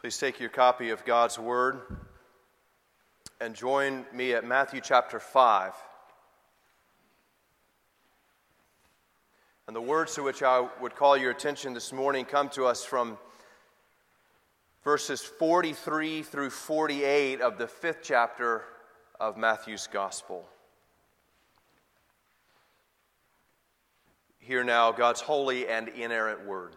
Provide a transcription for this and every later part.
Please take your copy of God's Word and join me at Matthew chapter 5. And the words to which I would call your attention this morning come to us from verses 43 through 48 of the fifth chapter of Matthew's Gospel. Hear now God's holy and inerrant Word.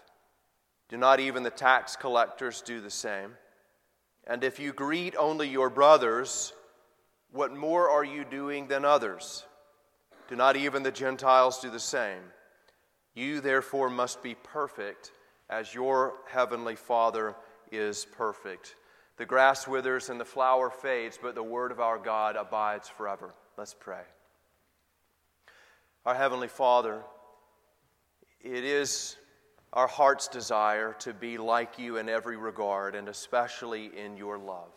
Do not even the tax collectors do the same? And if you greet only your brothers, what more are you doing than others? Do not even the Gentiles do the same? You therefore must be perfect as your heavenly Father is perfect. The grass withers and the flower fades, but the word of our God abides forever. Let's pray. Our heavenly Father, it is our heart's desire to be like you in every regard, and especially in your love.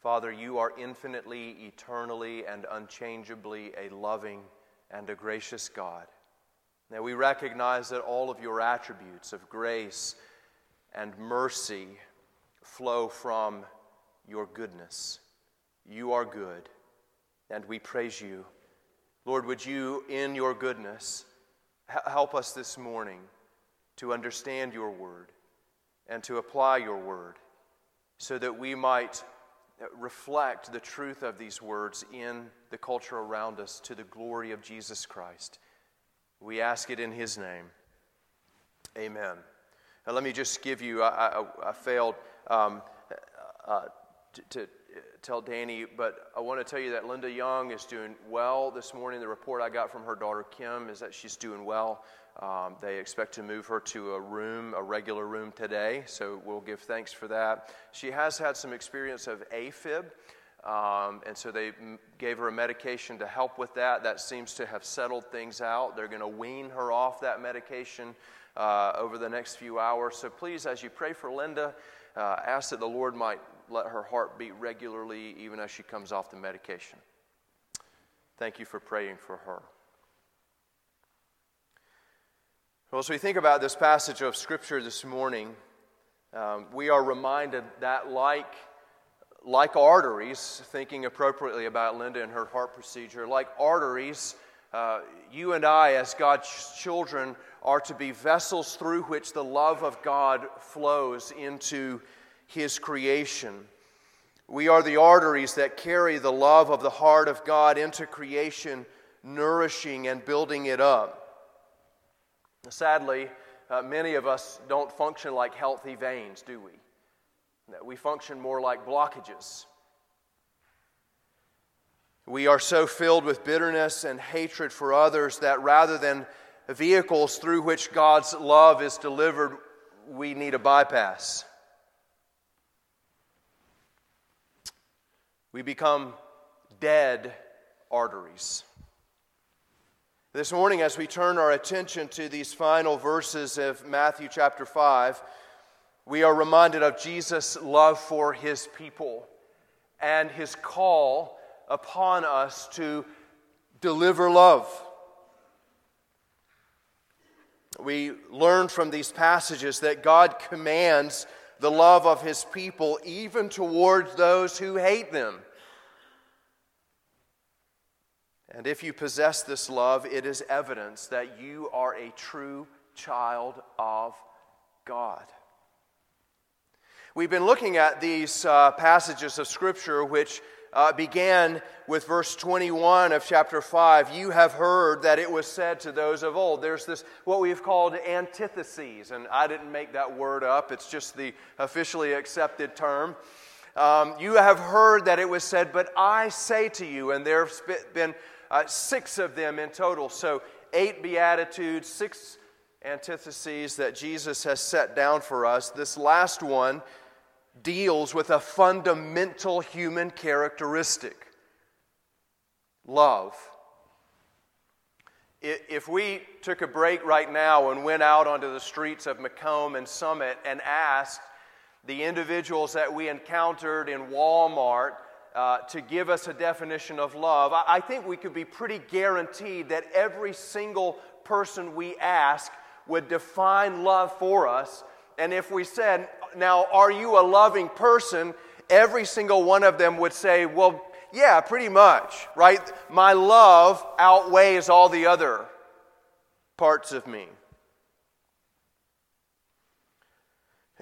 Father, you are infinitely, eternally, and unchangeably a loving and a gracious God. Now we recognize that all of your attributes of grace and mercy flow from your goodness. You are good, and we praise you. Lord, would you, in your goodness, help us this morning? To understand your word and to apply your word so that we might reflect the truth of these words in the culture around us to the glory of Jesus Christ. We ask it in his name. Amen. Now, let me just give you, I, I, I failed um, uh, to, to tell Danny, but I want to tell you that Linda Young is doing well this morning. The report I got from her daughter Kim is that she's doing well. Um, they expect to move her to a room, a regular room today, so we'll give thanks for that. She has had some experience of AFib, um, and so they m- gave her a medication to help with that. That seems to have settled things out. They're going to wean her off that medication uh, over the next few hours. So please, as you pray for Linda, uh, ask that the Lord might let her heart beat regularly even as she comes off the medication. Thank you for praying for her. Well, as we think about this passage of Scripture this morning, um, we are reminded that, like, like arteries, thinking appropriately about Linda and her heart procedure, like arteries, uh, you and I, as God's children, are to be vessels through which the love of God flows into His creation. We are the arteries that carry the love of the heart of God into creation, nourishing and building it up. Sadly, uh, many of us don't function like healthy veins, do we? We function more like blockages. We are so filled with bitterness and hatred for others that rather than vehicles through which God's love is delivered, we need a bypass. We become dead arteries. This morning, as we turn our attention to these final verses of Matthew chapter 5, we are reminded of Jesus' love for his people and his call upon us to deliver love. We learn from these passages that God commands the love of his people even towards those who hate them. And if you possess this love, it is evidence that you are a true child of God. We've been looking at these uh, passages of Scripture which uh, began with verse 21 of chapter 5. You have heard that it was said to those of old. There's this, what we've called antitheses, and I didn't make that word up, it's just the officially accepted term. Um, you have heard that it was said, but I say to you, and there's been uh, six of them in total. So, eight Beatitudes, six antitheses that Jesus has set down for us. This last one deals with a fundamental human characteristic love. If we took a break right now and went out onto the streets of Macomb and Summit and asked the individuals that we encountered in Walmart uh, to give us a definition of love, I think we could be pretty guaranteed that every single person we ask would define love for us. And if we said, Now, are you a loving person? every single one of them would say, Well, yeah, pretty much, right? My love outweighs all the other parts of me.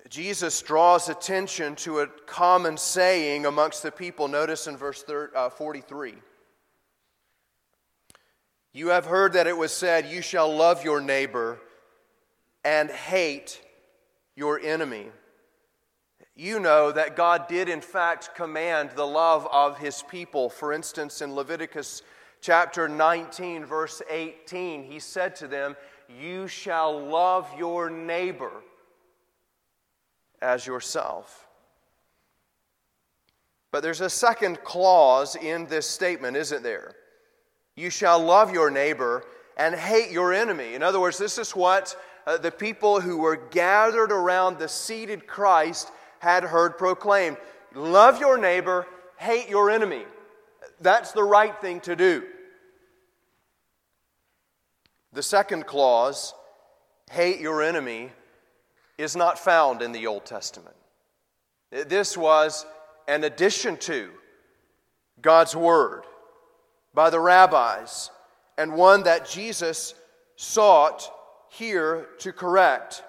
Jesus draws attention to a common saying amongst the people. Notice in verse uh, 43. You have heard that it was said, You shall love your neighbor and hate your enemy you know that God did, in fact, command the love of his people. For instance, in Leviticus chapter 19, verse 18, he said to them, You shall love your neighbor as yourself. But there's a second clause in this statement, isn't there? You shall love your neighbor and hate your enemy. In other words, this is what uh, the people who were gathered around the seated Christ had heard proclaimed Love your neighbor, hate your enemy. That's the right thing to do. The second clause, hate your enemy, is not found in the Old Testament. This was an addition to God's Word by the rabbis, and one that Jesus sought here to correct.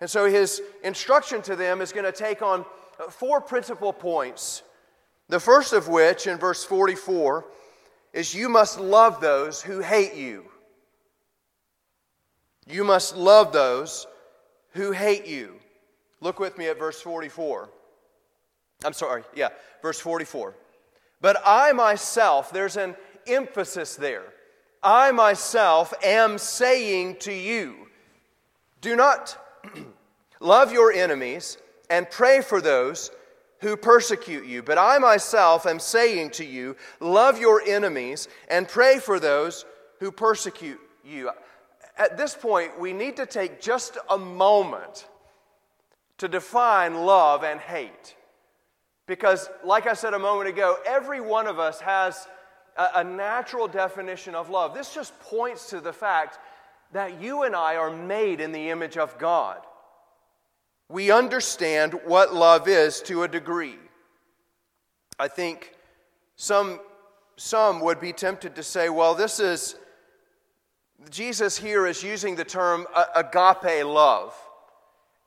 And so his instruction to them is going to take on four principal points. The first of which, in verse 44, is you must love those who hate you. You must love those who hate you. Look with me at verse 44. I'm sorry, yeah, verse 44. But I myself, there's an emphasis there. I myself am saying to you, do not Love your enemies and pray for those who persecute you. But I myself am saying to you, love your enemies and pray for those who persecute you. At this point, we need to take just a moment to define love and hate. Because, like I said a moment ago, every one of us has a, a natural definition of love. This just points to the fact that you and I are made in the image of God. We understand what love is to a degree. I think some, some would be tempted to say, well, this is, Jesus here is using the term agape love.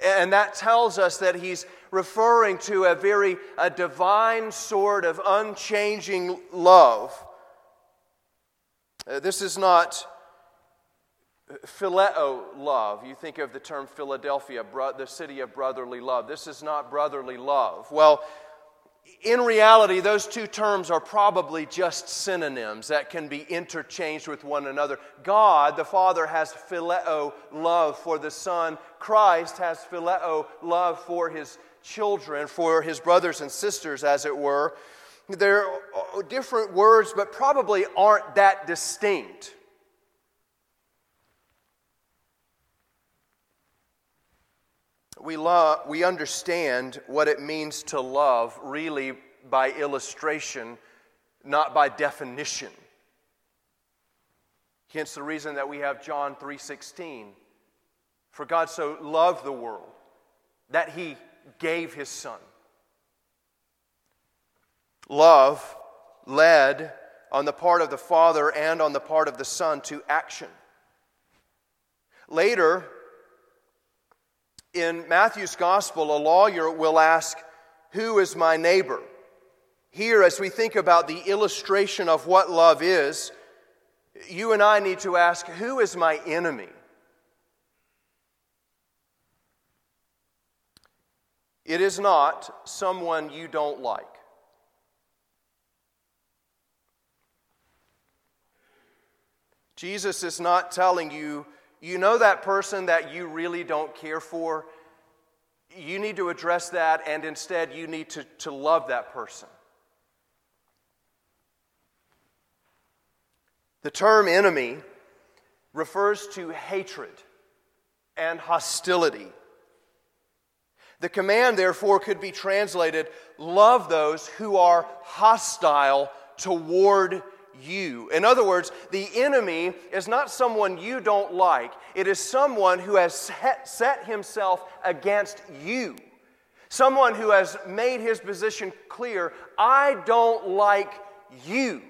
And that tells us that he's referring to a very a divine sort of unchanging love. Uh, this is not phileo love. You think of the term Philadelphia, bro- the city of brotherly love. This is not brotherly love. Well, in reality, those two terms are probably just synonyms that can be interchanged with one another. God, the Father, has phileo love for the Son. Christ has phileo love for his children, for his brothers and sisters, as it were. They're different words, but probably aren't that distinct. We, love, we understand what it means to love really by illustration, not by definition. Hence the reason that we have John 3:16. For God so loved the world that he gave his son. Love led on the part of the Father and on the part of the Son to action. Later, in Matthew's gospel, a lawyer will ask, Who is my neighbor? Here, as we think about the illustration of what love is, you and I need to ask, Who is my enemy? It is not someone you don't like. Jesus is not telling you you know that person that you really don't care for? you need to address that, and instead, you need to, to love that person. The term enemy refers to hatred and hostility. The command, therefore, could be translated love those who are hostile toward you. In other words, the enemy is not someone you don't like, it is someone who has set himself against you. Someone who has made his position clear I don't like you.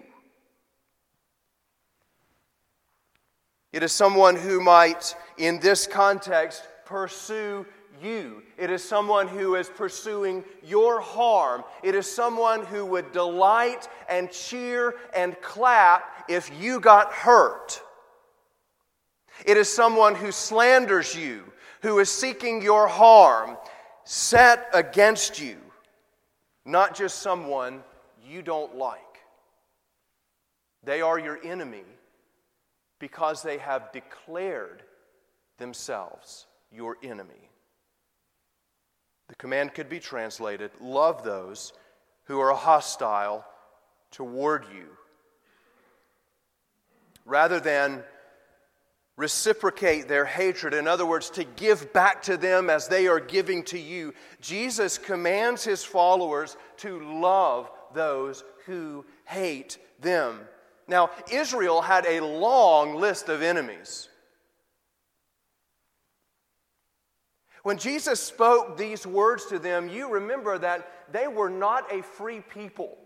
It is someone who might, in this context, pursue you. It is someone who is pursuing your harm. It is someone who would delight and cheer and clap if you got hurt. It is someone who slanders you, who is seeking your harm, set against you, not just someone you don't like. They are your enemy because they have declared themselves your enemy. The command could be translated love those who are hostile toward you. Rather than reciprocate their hatred, in other words, to give back to them as they are giving to you, Jesus commands his followers to love those who hate them. Now, Israel had a long list of enemies. When Jesus spoke these words to them, you remember that they were not a free people.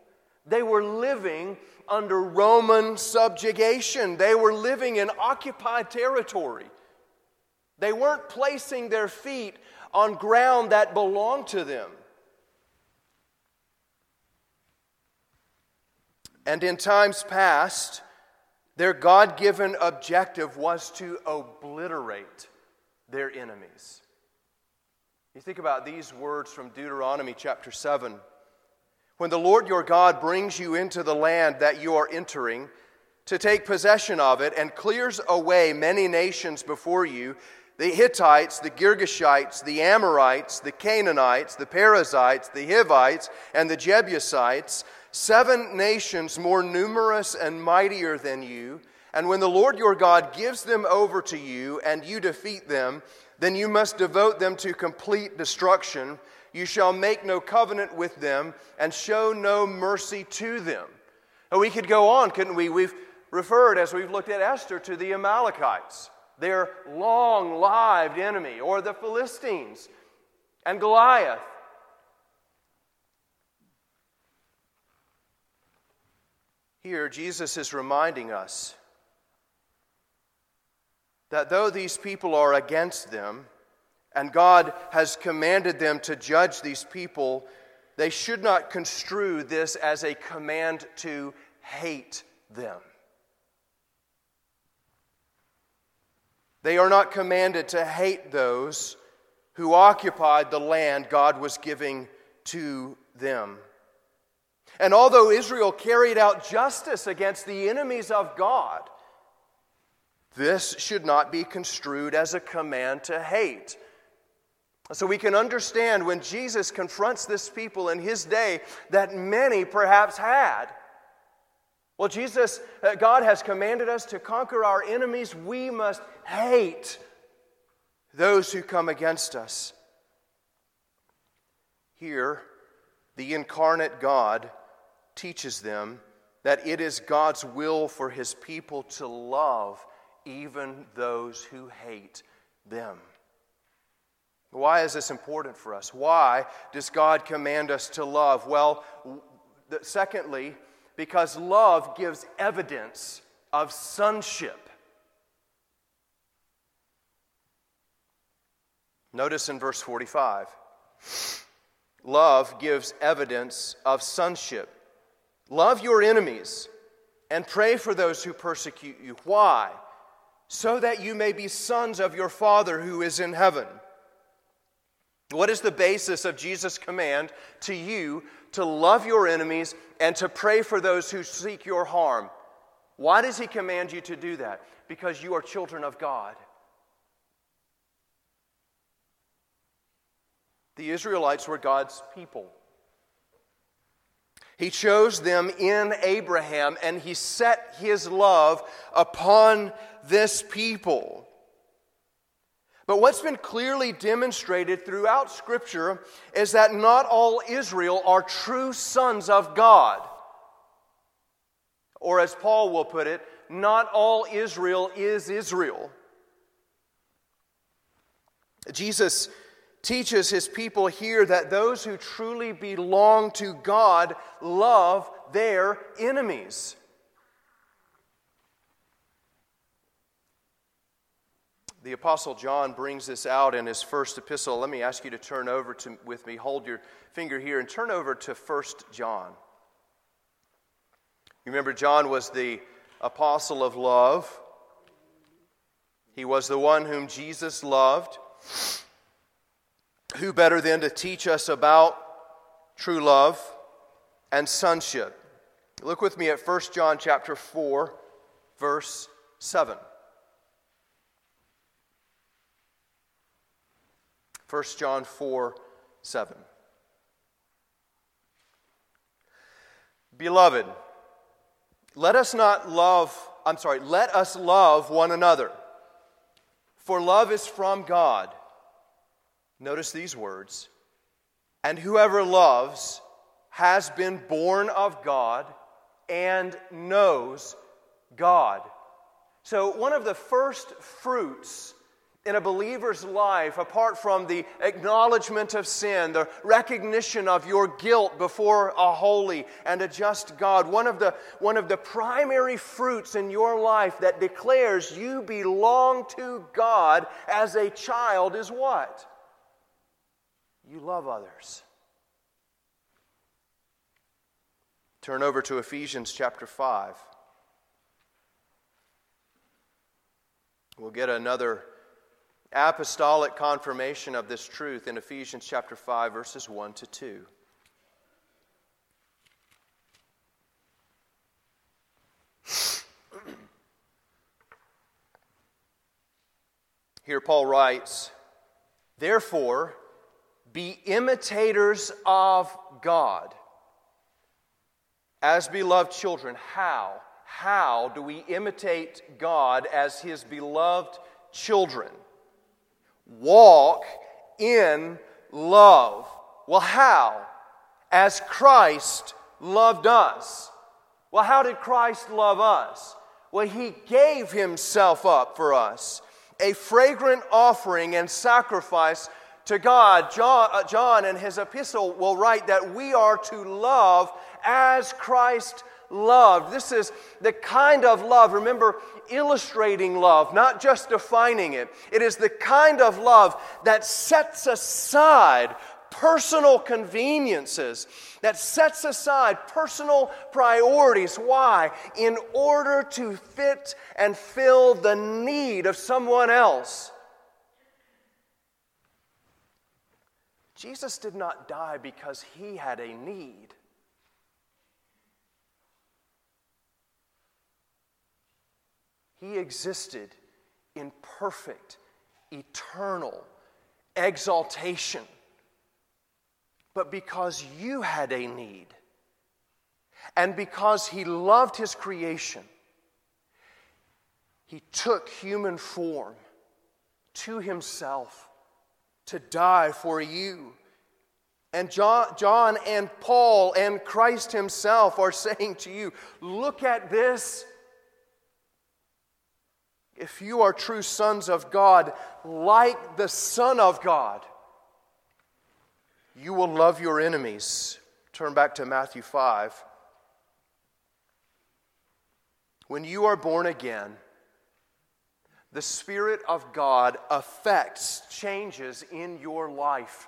They were living under Roman subjugation, they were living in occupied territory. They weren't placing their feet on ground that belonged to them. And in times past, their God given objective was to obliterate their enemies. You think about these words from Deuteronomy chapter 7. When the Lord your God brings you into the land that you are entering, to take possession of it, and clears away many nations before you the Hittites, the Girgashites, the Amorites, the Canaanites, the Perizzites, the Hivites, and the Jebusites, seven nations more numerous and mightier than you. And when the Lord your God gives them over to you, and you defeat them, then you must devote them to complete destruction. You shall make no covenant with them and show no mercy to them. And we could go on, couldn't we? We've referred, as we've looked at Esther, to the Amalekites, their long lived enemy, or the Philistines and Goliath. Here, Jesus is reminding us that though these people are against them, and God has commanded them to judge these people, they should not construe this as a command to hate them. They are not commanded to hate those who occupied the land God was giving to them. And although Israel carried out justice against the enemies of God, this should not be construed as a command to hate. So we can understand when Jesus confronts this people in his day that many perhaps had. Well, Jesus, uh, God has commanded us to conquer our enemies. We must hate those who come against us. Here, the incarnate God teaches them that it is God's will for his people to love even those who hate them. Why is this important for us? Why does God command us to love? Well, secondly, because love gives evidence of sonship. Notice in verse 45 love gives evidence of sonship. Love your enemies and pray for those who persecute you. Why? So that you may be sons of your Father who is in heaven. What is the basis of Jesus' command to you to love your enemies and to pray for those who seek your harm? Why does he command you to do that? Because you are children of God. The Israelites were God's people. He chose them in Abraham and he set his love upon this people. But what's been clearly demonstrated throughout Scripture is that not all Israel are true sons of God. Or, as Paul will put it, not all Israel is Israel. Jesus teaches his people here that those who truly belong to God love their enemies. The Apostle John brings this out in his first epistle. Let me ask you to turn over to, with me, hold your finger here, and turn over to 1 John. You remember, John was the apostle of love. He was the one whom Jesus loved. Who better than to teach us about true love and sonship? Look with me at 1 John chapter 4, verse 7. 1 John 4 7. Beloved, let us not love, I'm sorry, let us love one another. For love is from God. Notice these words. And whoever loves has been born of God and knows God. So, one of the first fruits in a believer's life, apart from the acknowledgement of sin, the recognition of your guilt before a holy and a just God, one of the, one of the primary fruits in your life that declares you belong to God as a child is what? You love others. Turn over to Ephesians chapter 5. We'll get another apostolic confirmation of this truth in Ephesians chapter 5 verses 1 to 2. Here Paul writes, Therefore, be imitators of God as beloved children. How? How do we imitate God as his beloved children? Walk in love. Well, how? As Christ loved us. Well, how did Christ love us? Well, he gave himself up for us, a fragrant offering and sacrifice to God. John, uh, John in his epistle will write that we are to love as Christ loved. This is the kind of love, remember, illustrating love, not just defining it. It is the kind of love that sets aside personal conveniences, that sets aside personal priorities. Why? In order to fit and fill the need of someone else. Jesus did not die because he had a need. He existed in perfect, eternal exaltation. But because you had a need, and because He loved His creation, He took human form to Himself to die for you. And John, John and Paul and Christ Himself are saying to you, look at this. If you are true sons of God, like the Son of God, you will love your enemies. Turn back to Matthew 5. When you are born again, the Spirit of God affects changes in your life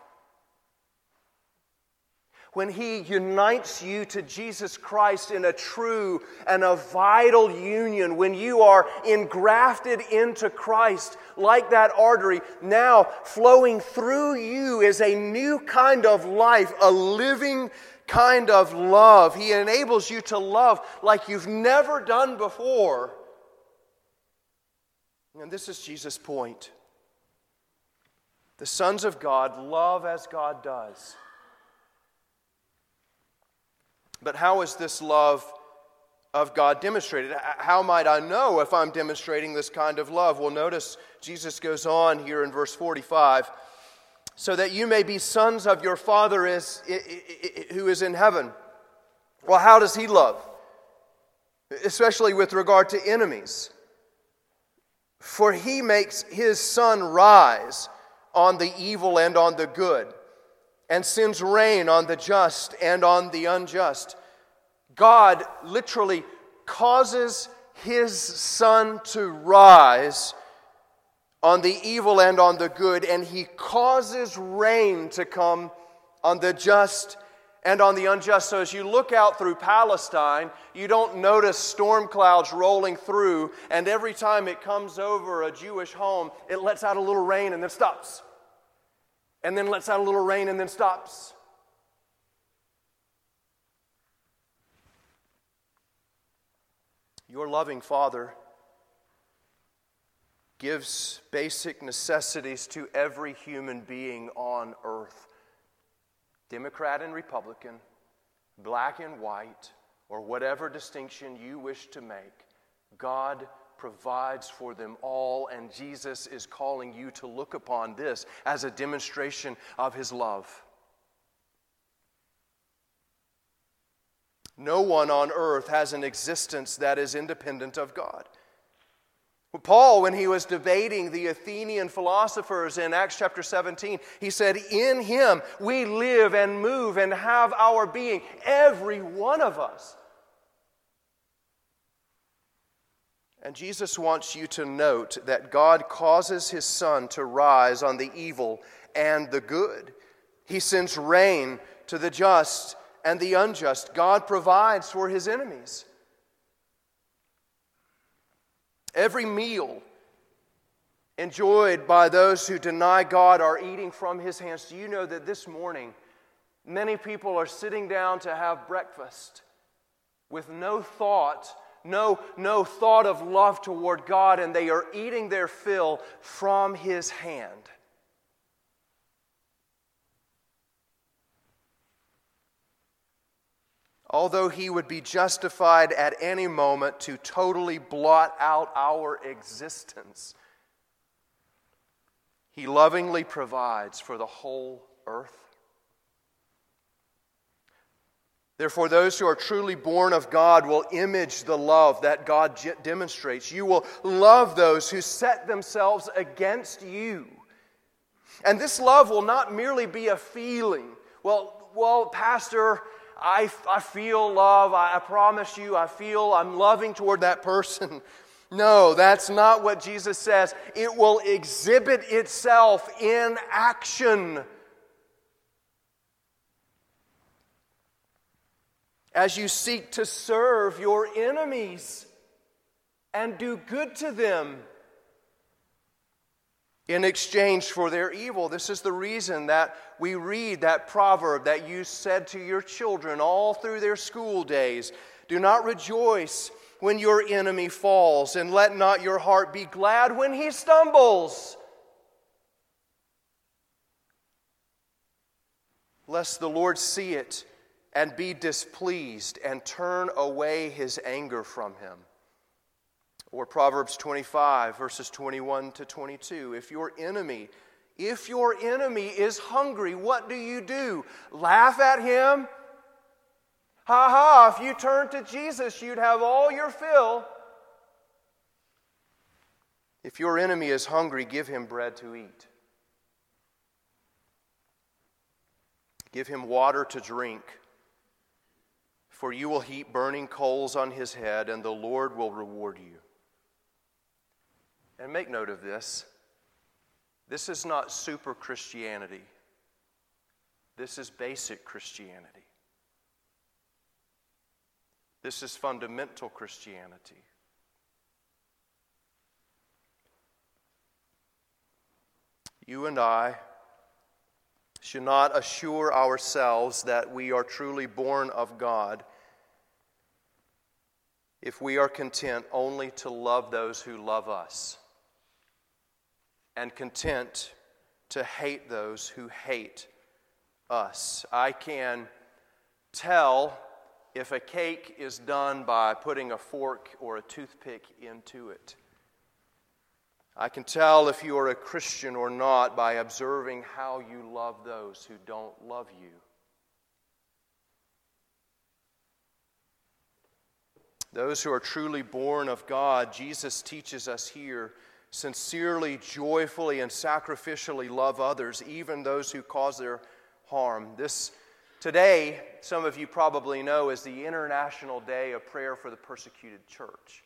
when He unites you to Jesus Christ in a true and a vital union, when you are engrafted into Christ like that artery, now flowing through you is a new kind of life, a living kind of love. He enables you to love like you've never done before. And this is Jesus' point. The sons of God love as God does. But how is this love of God demonstrated? How might I know if I'm demonstrating this kind of love? Well, notice Jesus goes on here in verse 45 so that you may be sons of your Father is, who is in heaven. Well, how does He love? Especially with regard to enemies. For He makes His sun rise on the evil and on the good, and sends rain on the just and on the unjust. God literally causes his sun to rise on the evil and on the good, and he causes rain to come on the just and on the unjust. So as you look out through Palestine, you don't notice storm clouds rolling through, and every time it comes over a Jewish home, it lets out a little rain and then stops. And then lets out a little rain and then stops. Your loving Father gives basic necessities to every human being on earth Democrat and Republican, black and white, or whatever distinction you wish to make. God provides for them all, and Jesus is calling you to look upon this as a demonstration of his love. No one on earth has an existence that is independent of God. Paul, when he was debating the Athenian philosophers in Acts chapter 17, he said, In him we live and move and have our being, every one of us. And Jesus wants you to note that God causes his sun to rise on the evil and the good. He sends rain to the just and the unjust. God provides for his enemies. Every meal enjoyed by those who deny God are eating from his hands. Do you know that this morning many people are sitting down to have breakfast with no thought, no, no thought of love toward God, and they are eating their fill from his hand? although he would be justified at any moment to totally blot out our existence, he lovingly provides for the whole earth. Therefore, those who are truly born of God will image the love that God demonstrates. You will love those who set themselves against you. And this love will not merely be a feeling. Well, well, Pastor, I, I feel love. I, I promise you, I feel I'm loving toward that person. No, that's not what Jesus says. It will exhibit itself in action. As you seek to serve your enemies and do good to them in exchange for their evil. This is the reason that we read that proverb that you said to your children all through their school days Do not rejoice when your enemy falls, and let not your heart be glad when he stumbles. Lest the Lord see it and be displeased and turn away his anger from him. Or Proverbs 25, verses 21 to 22. If your enemy, if your enemy is hungry, what do you do? Laugh at him? Ha ha, if you turn to Jesus, you'd have all your fill. If your enemy is hungry, give him bread to eat. Give him water to drink. For you will heap burning coals on his head, and the Lord will reward you. And make note of this this is not super Christianity, this is basic Christianity. This is fundamental Christianity. You and I should not assure ourselves that we are truly born of God if we are content only to love those who love us and content to hate those who hate us. I can tell if a cake is done by putting a fork or a toothpick into it. I can tell if you are a Christian or not by observing how you love those who don't love you. Those who are truly born of God, Jesus teaches us here, sincerely, joyfully, and sacrificially love others, even those who cause their harm. This today, some of you probably know, is the International Day of Prayer for the Persecuted Church.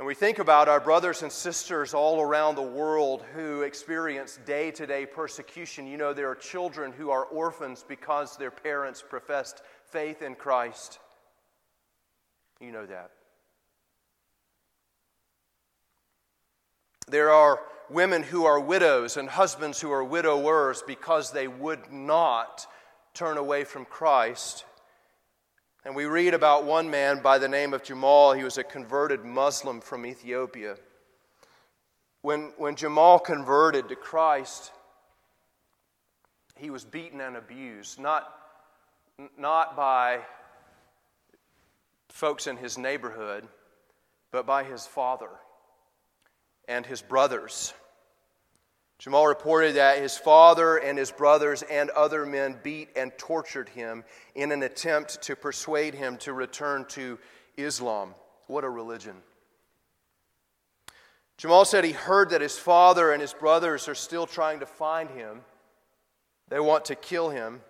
And we think about our brothers and sisters all around the world who experience day to day persecution. You know, there are children who are orphans because their parents professed faith in Christ. You know that. There are women who are widows and husbands who are widowers because they would not turn away from Christ. And we read about one man by the name of Jamal. He was a converted Muslim from Ethiopia. When, when Jamal converted to Christ, he was beaten and abused, not, not by folks in his neighborhood, but by his father and his brothers. Jamal reported that his father and his brothers and other men beat and tortured him in an attempt to persuade him to return to Islam. What a religion. Jamal said he heard that his father and his brothers are still trying to find him. They want to kill him.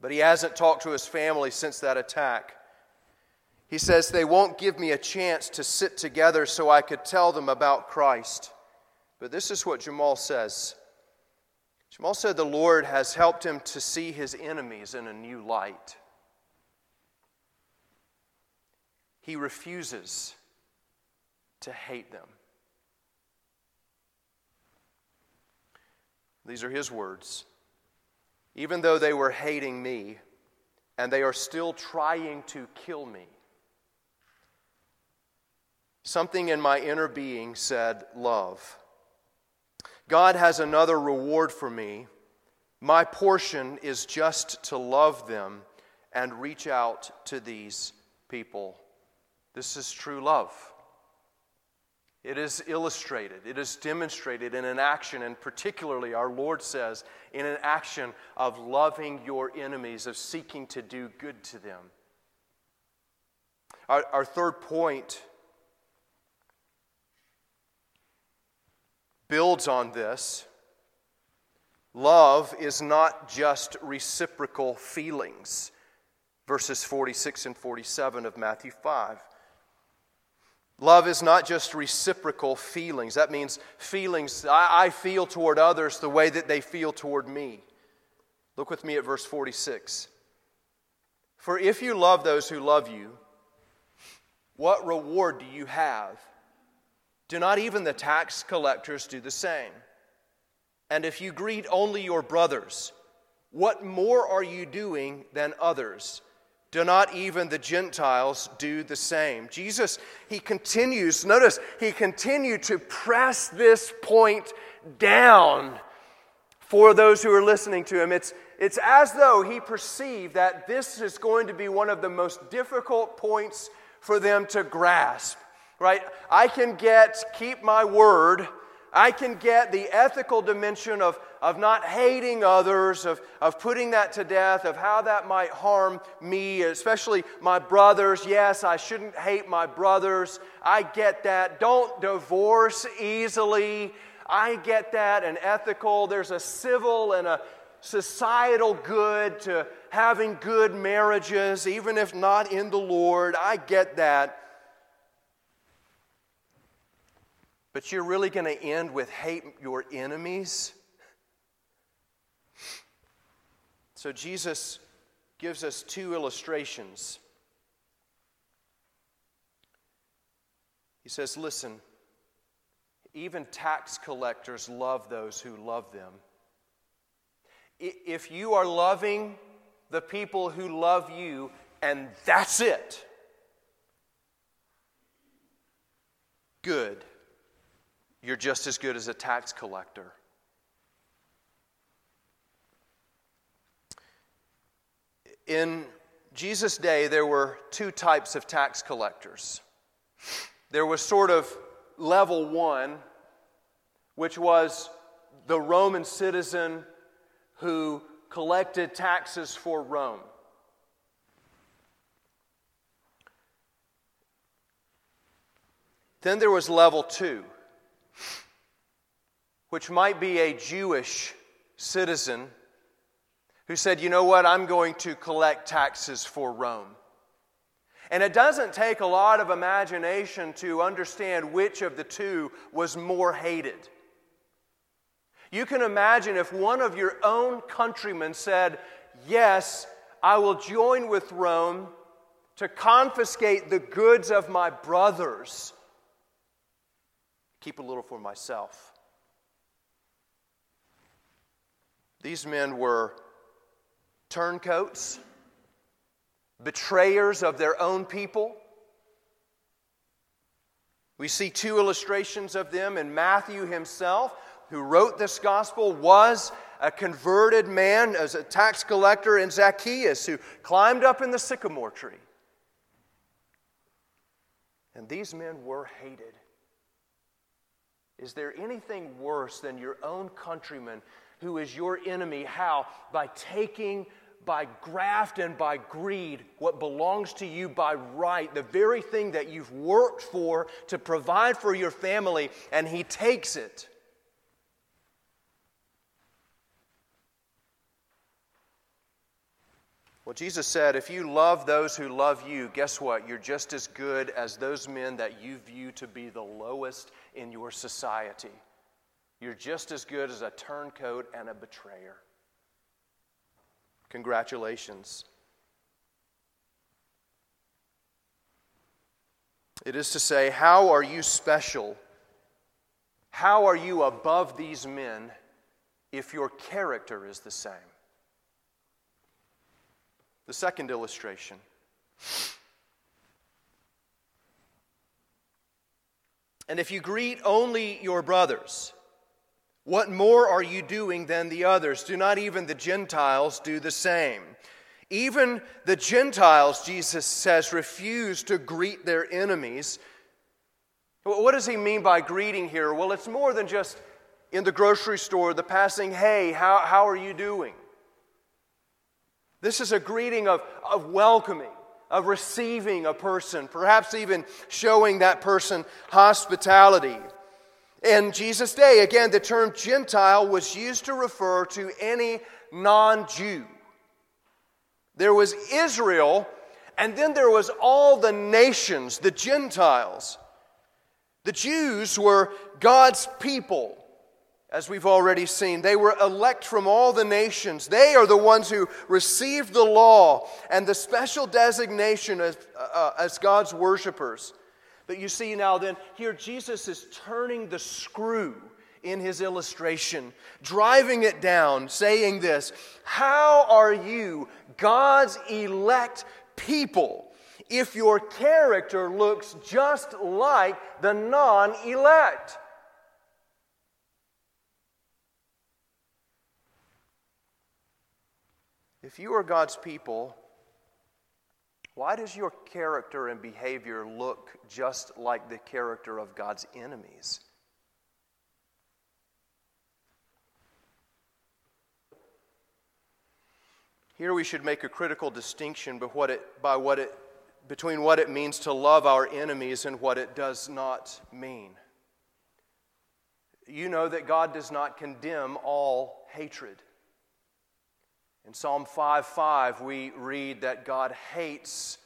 But he hasn't talked to his family since that attack. He says, They won't give me a chance to sit together so I could tell them about Christ. But this is what Jamal says. Jamal said the Lord has helped him to see his enemies in a new light. He refuses to hate them. These are his words. Even though they were hating me, and they are still trying to kill me, something in my inner being said, Love. God has another reward for me. My portion is just to love them and reach out to these people. This is true love. It is illustrated, it is demonstrated in an action, and particularly, our Lord says, in an action of loving your enemies, of seeking to do good to them. Our, our third point builds on this. Love is not just reciprocal feelings. Verses 46 and 47 of Matthew 5. Love is not just reciprocal feelings. That means feelings I, I, feel toward others the way that they feel toward me. Look with me at verse 46. For if you love those who love you, what reward do you have? Do not even the tax collectors do the same? And if you greet only your brothers, what more are you doing than others? Do not even the Gentiles do the same? Jesus, he continues, notice, he continued to press this point down for those who are listening to him. It's, it's as though he perceived that this is going to be one of the most difficult points for them to grasp right? I can get, keep my word. I can get the ethical dimension of, of not hating others, of, of putting that to death, of how that might harm me, especially my brothers. Yes, I shouldn't hate my brothers. I get that. Don't divorce easily. I get that. And ethical, there's a civil and a societal good to having good marriages, even if not in the Lord. I get that. But you're really going to end with hate your enemies? So Jesus gives us two illustrations. He says, Listen, even tax collectors love those who love them. If you are loving the people who love you, and that's it, good you're just as good as a tax collector. In Jesus' day, there were two types of tax collectors. There was sort of level one, which was the Roman citizen who collected taxes for Rome. Then there was level two, which might be a Jewish citizen who said, You know what? I'm going to collect taxes for Rome. And it doesn't take a lot of imagination to understand which of the two was more hated. You can imagine if one of your own countrymen said, Yes, I will join with Rome to confiscate the goods of my brothers keep a little for myself. These men were turncoats, betrayers of their own people. We see two illustrations of them, in Matthew himself, who wrote this gospel, was a converted man as a tax collector in Zacchaeus, who climbed up in the sycamore tree. And these men were hated. Is there anything worse than your own countryman who is your enemy? How? By taking by graft and by greed what belongs to you by right, the very thing that you've worked for to provide for your family, and he takes it. Well, Jesus said, if you love those who love you, guess what? You're just as good as those men that you view to be the lowest in your society. You're just as good as a turncoat and a betrayer. Congratulations. It is to say, how are you special? How are you above these men if your character is the same? The second illustration. And if you greet only your brothers, what more are you doing than the others? Do not even the Gentiles do the same? Even the Gentiles, Jesus says, refuse to greet their enemies. What does he mean by greeting here? Well, it's more than just in the grocery store, the passing, hey, how, how are you doing? This is a greeting of, of welcoming, of receiving a person, perhaps even showing that person hospitality. In Jesus' day, again, the term Gentile was used to refer to any non Jew. There was Israel, and then there was all the nations, the Gentiles. The Jews were God's people as we've already seen. They were elect from all the nations. They are the ones who received the law and the special designation as, uh, as God's worshipers. But you see now, then, here Jesus is turning the screw in his illustration, driving it down, saying this How are you, God's elect people, if your character looks just like the non elect? If you are God's people, why does your character and behavior look just like the character of God's enemies? Here we should make a critical distinction by what it, by what it, between what it means to love our enemies and what it does not mean. You know that God does not condemn all hatred. In Psalm 5 5, we read that God hates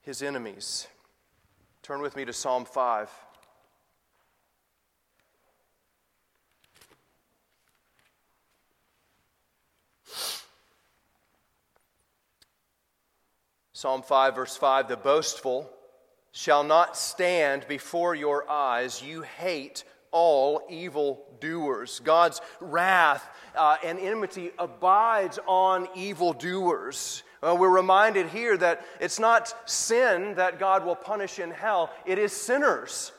his enemies. Turn with me to Psalm 5. Psalm 5, verse 5 The boastful shall not stand before your eyes. You hate all evil doers. God's wrath uh, and enmity abides on evildoers. Well, we're reminded here that it's not sin that God will punish in hell, it is sinners.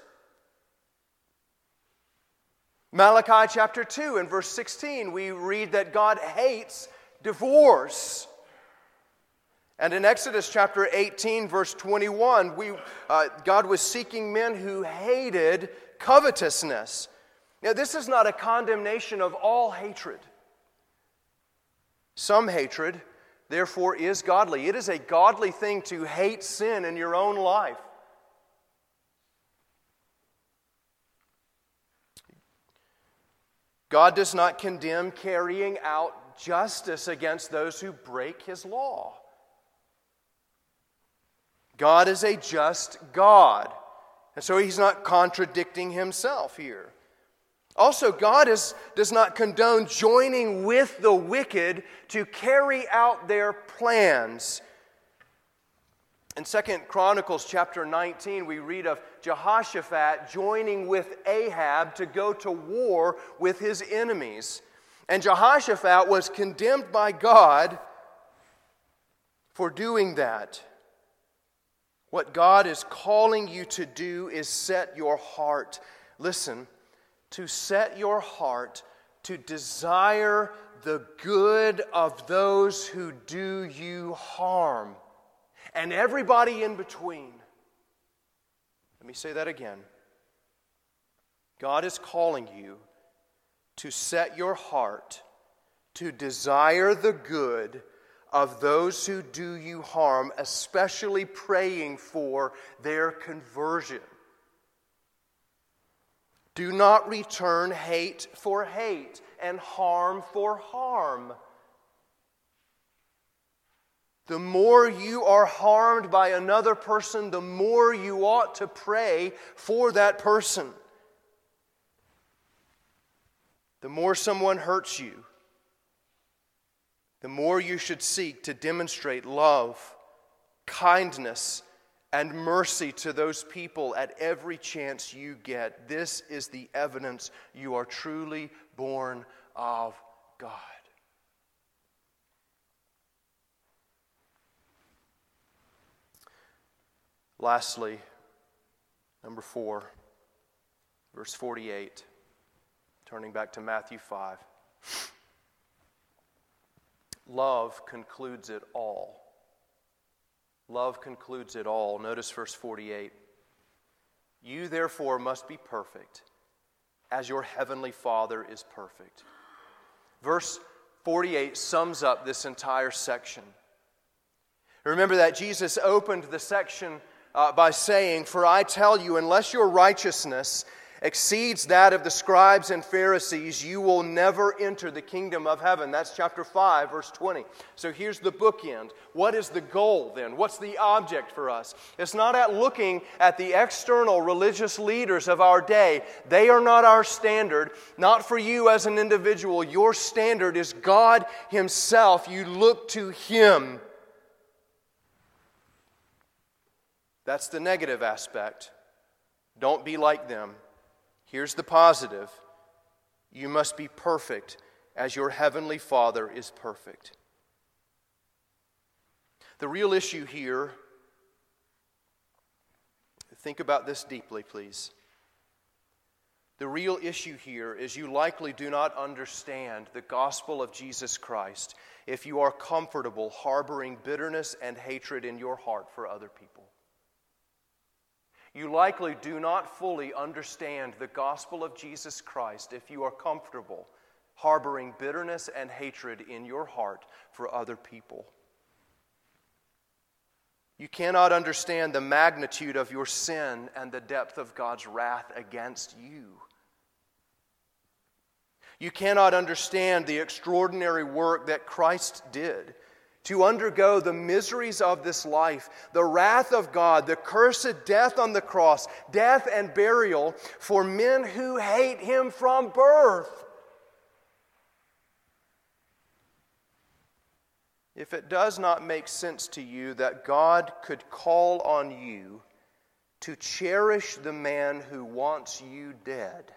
Malachi chapter 2 and verse 16, we read that God hates divorce. And in Exodus chapter 18, verse 21, we, uh, God was seeking men who hated covetousness. Now, this is not a condemnation of all hatred. Some hatred, therefore, is godly. It is a godly thing to hate sin in your own life. God does not condemn carrying out justice against those who break his law. God is a just God. And so he's not contradicting himself here. Also, God is, does not condone joining with the wicked to carry out their plans. In Second Chronicles chapter 19, we read of Jehoshaphat joining with Ahab to go to war with his enemies. And Jehoshaphat was condemned by God for doing that. What God is calling you to do is set your heart, listen, to set your heart to desire the good of those who do you harm and everybody in between. Let me say that again. God is calling you to set your heart to desire the good of those who do you harm, especially praying for their conversion. Do not return hate for hate and harm for harm. The more you are harmed by another person, the more you ought to pray for that person. The more someone hurts you, the more you should seek to demonstrate love, kindness, and mercy to those people at every chance you get. This is the evidence you are truly born of God. Lastly, number four, verse 48, turning back to Matthew 5. Love concludes it all. Love concludes it all. Notice verse 48. You therefore must be perfect, as your heavenly Father is perfect. Verse 48 sums up this entire section. Remember that Jesus opened the section uh, by saying, For I tell you, unless your righteousness exceeds that of the scribes and Pharisees, you will never enter the kingdom of heaven. That's chapter 5, verse 20. So here's the bookend. What is the goal then? What's the object for us? It's not at looking at the external religious leaders of our day. They are not our standard, not for you as an individual. Your standard is God Himself. You look to Him. That's the negative aspect. Don't be like them. Here's the positive you must be perfect as your heavenly Father is perfect. The real issue here, think about this deeply, please. The real issue here is you likely do not understand the gospel of Jesus Christ if you are comfortable harboring bitterness and hatred in your heart for other people. You likely do not fully understand the gospel of Jesus Christ if you are comfortable harboring bitterness and hatred in your heart for other people. You cannot understand the magnitude of your sin and the depth of God's wrath against you. You cannot understand the extraordinary work that Christ did to undergo the miseries of this life, the wrath of God, the cursed death on the cross, death and burial for men who hate him from birth. If it does not make sense to you that God could call on you to cherish the man who wants you dead,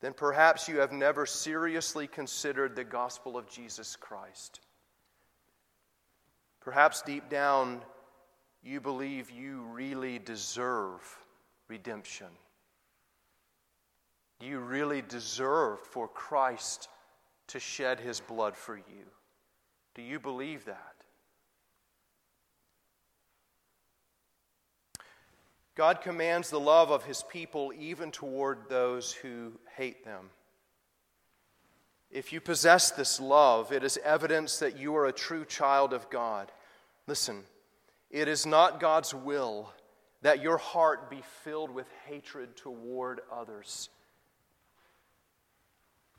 then perhaps you have never seriously considered the gospel of Jesus Christ. Perhaps deep down, you believe you really deserve redemption. You really deserve for Christ to shed his blood for you. Do you believe that? God commands the love of his people even toward those who hate them. If you possess this love, it is evidence that you are a true child of God. Listen, it is not God's will that your heart be filled with hatred toward others.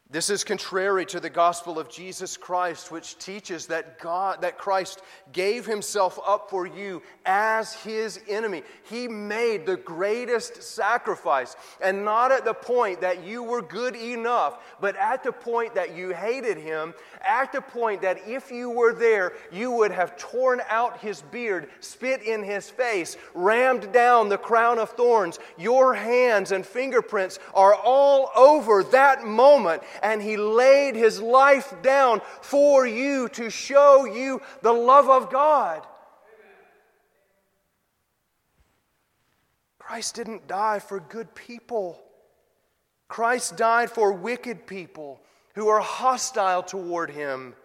This is contrary to the gospel of Jesus Christ, which teaches that God, that Christ gave himself up for you as his enemy. He made the greatest sacrifice, and not at the point that you were good enough, but at the point that you hated him, at the point that if you were there, you would have torn out his beard, spit in his face, rammed down the crown of thorns. Your hands and fingerprints are all over that moment and he laid his life down for you to show you the love of God. Christ didn't die for good people. Christ died for wicked people who are hostile toward him.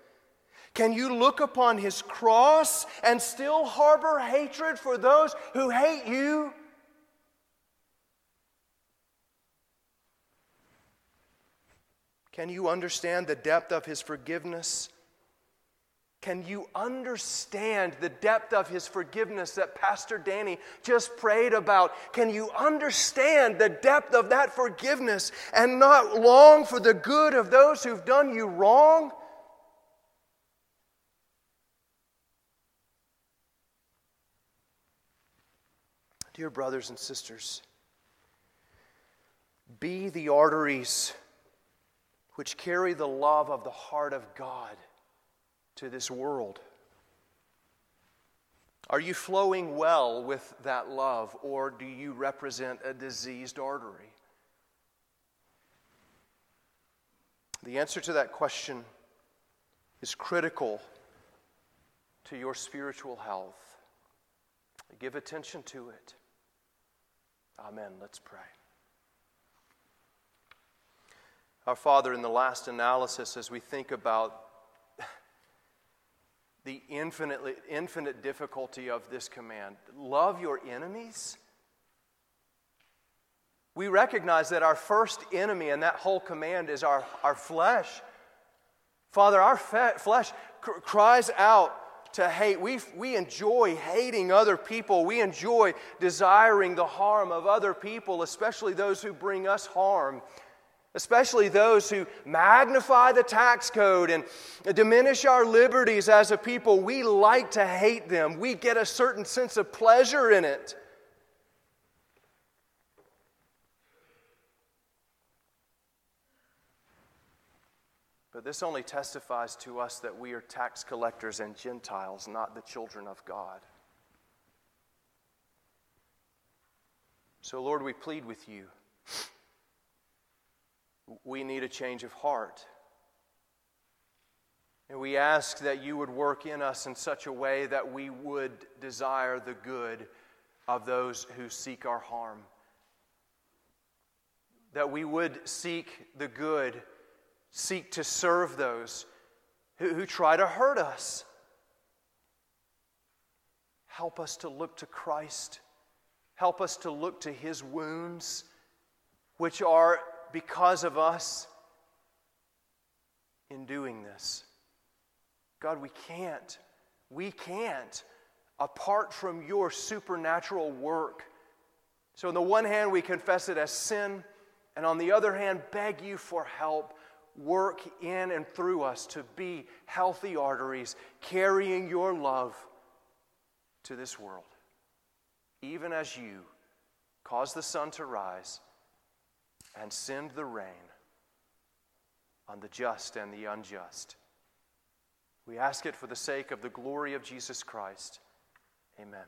Can you look upon his cross and still harbor hatred for those who hate you? Can you understand the depth of his forgiveness? Can you understand the depth of his forgiveness that Pastor Danny just prayed about? Can you understand the depth of that forgiveness and not long for the good of those who've done you wrong? Dear brothers and sisters, be the arteries which carry the love of the heart of God to this world? Are you flowing well with that love, or do you represent a diseased artery? The answer to that question is critical to your spiritual health. Give attention to it. Amen. Let's pray. Our Father, in the last analysis, as we think about the infinitely, infinite difficulty of this command love your enemies. We recognize that our first enemy in that whole command is our, our flesh. Father, our fe- flesh cr- cries out to hate. We, we enjoy hating other people. We enjoy desiring the harm of other people, especially those who bring us harm especially those who magnify the tax code and diminish our liberties as a people. We like to hate them, we get a certain sense of pleasure in it. But this only testifies to us that we are tax collectors and Gentiles, not the children of God. So, Lord, we plead with you we need a change of heart. And we ask that you would work in us in such a way that we would desire the good of those who seek our harm. That we would seek the good, seek to serve those who, who try to hurt us. Help us to look to Christ. Help us to look to his wounds, which are because of us in doing this. God, we can't. We can't apart from your supernatural work. So, on the one hand, we confess it as sin, and on the other hand, beg you for help. Work in and through us to be healthy arteries, carrying your love to this world, even as you cause the sun to rise and send the rain on the just and the unjust. We ask it for the sake of the glory of Jesus Christ. Amen.